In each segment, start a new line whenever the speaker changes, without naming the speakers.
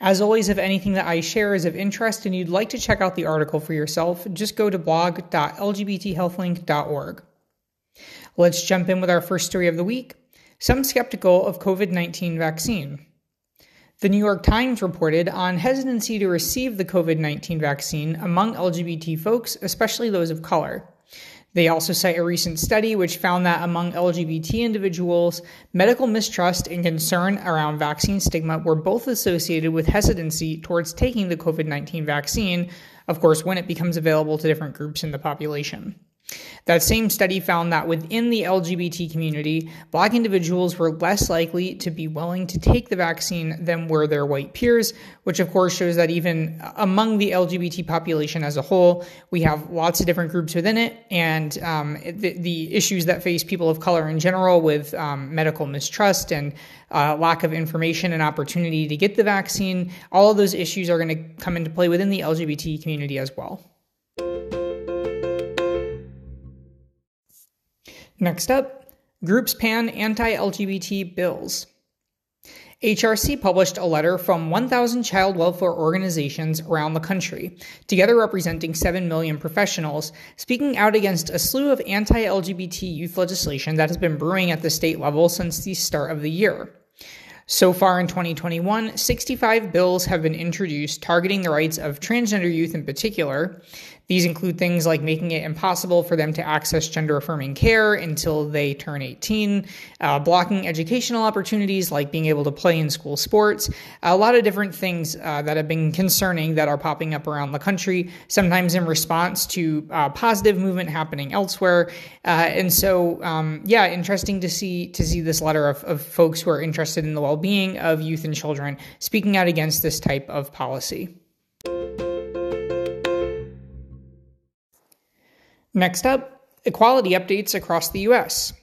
As always, if anything that I share is of interest and you'd like to check out the article for yourself, just go to blog.lgbthealthlink.org. Let's jump in with our first story of the week. Some skeptical of COVID 19 vaccine. The New York Times reported on hesitancy to receive the COVID 19 vaccine among LGBT folks, especially those of color. They also cite a recent study which found that among LGBT individuals, medical mistrust and concern around vaccine stigma were both associated with hesitancy towards taking the COVID 19 vaccine, of course, when it becomes available to different groups in the population. That same study found that within the LGBT community, black individuals were less likely to be willing to take the vaccine than were their white peers, which of course shows that even among the LGBT population as a whole, we have lots of different groups within it, and um, the, the, issues that face people of color in general with um, medical mistrust and uh, lack of information and opportunity to get the vaccine, all of those issues are going to come into play within the LGBT community as well. Next up, groups pan anti LGBT bills. HRC published a letter from 1,000 child welfare organizations around the country, together representing 7 million professionals, speaking out against a slew of anti LGBT youth legislation that has been brewing at the state level since the start of the year. So far in 2021, 65 bills have been introduced targeting the rights of transgender youth in particular, these include things like making it impossible for them to access gender affirming care until they turn 18, uh, blocking educational opportunities like being able to play in school sports, a lot of different things uh, that have been concerning that are popping up around the country, sometimes in response to uh, positive movement happening elsewhere. Uh, and so, um, yeah, interesting to see to see this letter of, of folks who are interested in the well being of youth and children speaking out against this type of policy. Next up, equality updates across the US.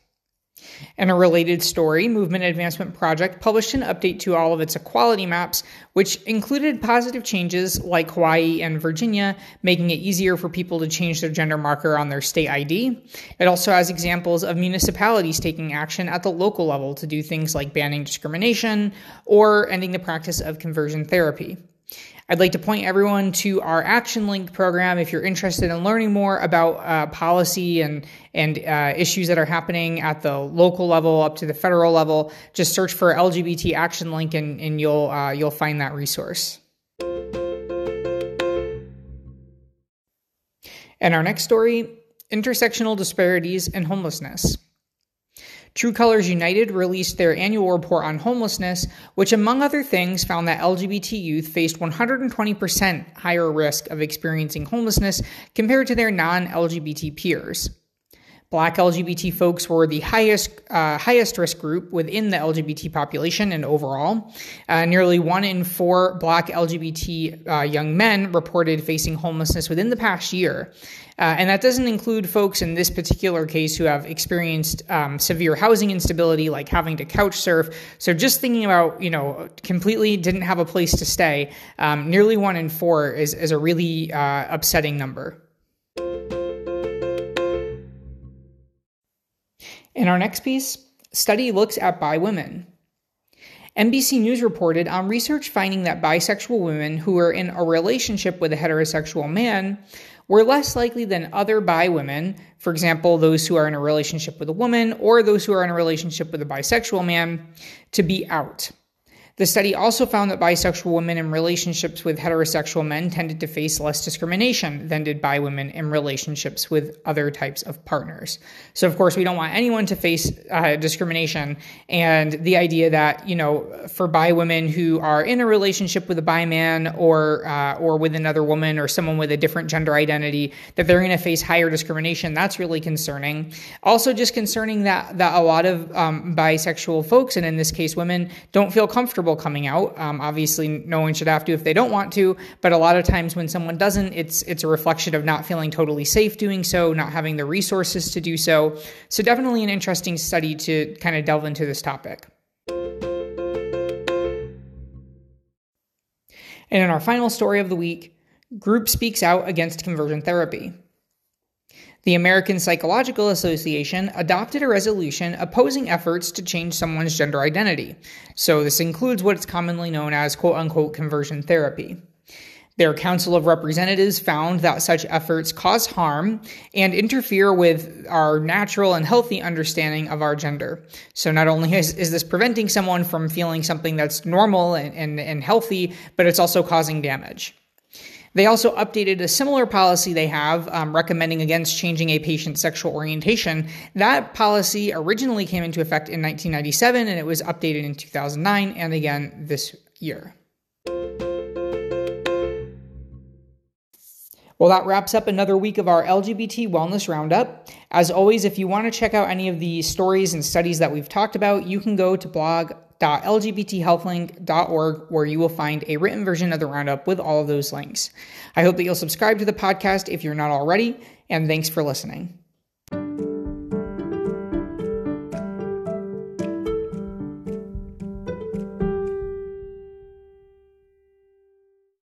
In a related story, Movement Advancement Project published an update to all of its equality maps, which included positive changes like Hawaii and Virginia, making it easier for people to change their gender marker on their state ID. It also has examples of municipalities taking action at the local level to do things like banning discrimination or ending the practice of conversion therapy. I'd like to point everyone to our Action Link program if you're interested in learning more about uh, policy and and uh, issues that are happening at the local level up to the federal level. Just search for LGBT Action Link and, and you'll uh, you'll find that resource. And our next story: intersectional disparities and homelessness. True Colors United released their annual report on homelessness, which, among other things, found that LGBT youth faced 120% higher risk of experiencing homelessness compared to their non LGBT peers. Black LGBT folks were the highest uh, highest risk group within the LGBT population and overall. Uh, nearly one in four Black LGBT uh, young men reported facing homelessness within the past year, uh, and that doesn't include folks in this particular case who have experienced um, severe housing instability, like having to couch surf. So just thinking about you know completely didn't have a place to stay. Um, nearly one in four is is a really uh, upsetting number. In our next piece, study looks at bi women. NBC News reported on research finding that bisexual women who are in a relationship with a heterosexual man were less likely than other bi women, for example, those who are in a relationship with a woman or those who are in a relationship with a bisexual man, to be out. The study also found that bisexual women in relationships with heterosexual men tended to face less discrimination than did bi women in relationships with other types of partners. So, of course, we don't want anyone to face uh, discrimination. And the idea that, you know, for bi women who are in a relationship with a bi man or, uh, or with another woman or someone with a different gender identity, that they're going to face higher discrimination, that's really concerning. Also, just concerning that, that a lot of um, bisexual folks, and in this case women, don't feel comfortable comfortable coming out. Um, obviously, no one should have to if they don't want to, but a lot of times when someone doesn't, it's it's a reflection of not feeling totally safe doing so, not having the resources to do so. So definitely an interesting study to kind of delve into this topic. And in our final story of the week, group speaks out against conversion therapy. The American Psychological Association adopted a resolution opposing efforts to change someone's gender identity. So, this includes what is commonly known as quote unquote conversion therapy. Their Council of Representatives found that such efforts cause harm and interfere with our natural and healthy understanding of our gender. So, not only is, is this preventing someone from feeling something that's normal and, and, and healthy, but it's also causing damage. They also updated a similar policy they have um, recommending against changing a patient's sexual orientation. That policy originally came into effect in 1997 and it was updated in 2009 and again this year. Well, that wraps up another week of our LGBT Wellness Roundup. As always, if you want to check out any of the stories and studies that we've talked about, you can go to blog www.lgbthealthlink.org, where you will find a written version of the roundup with all of those links. I hope that you'll subscribe to the podcast if you're not already, and thanks for listening.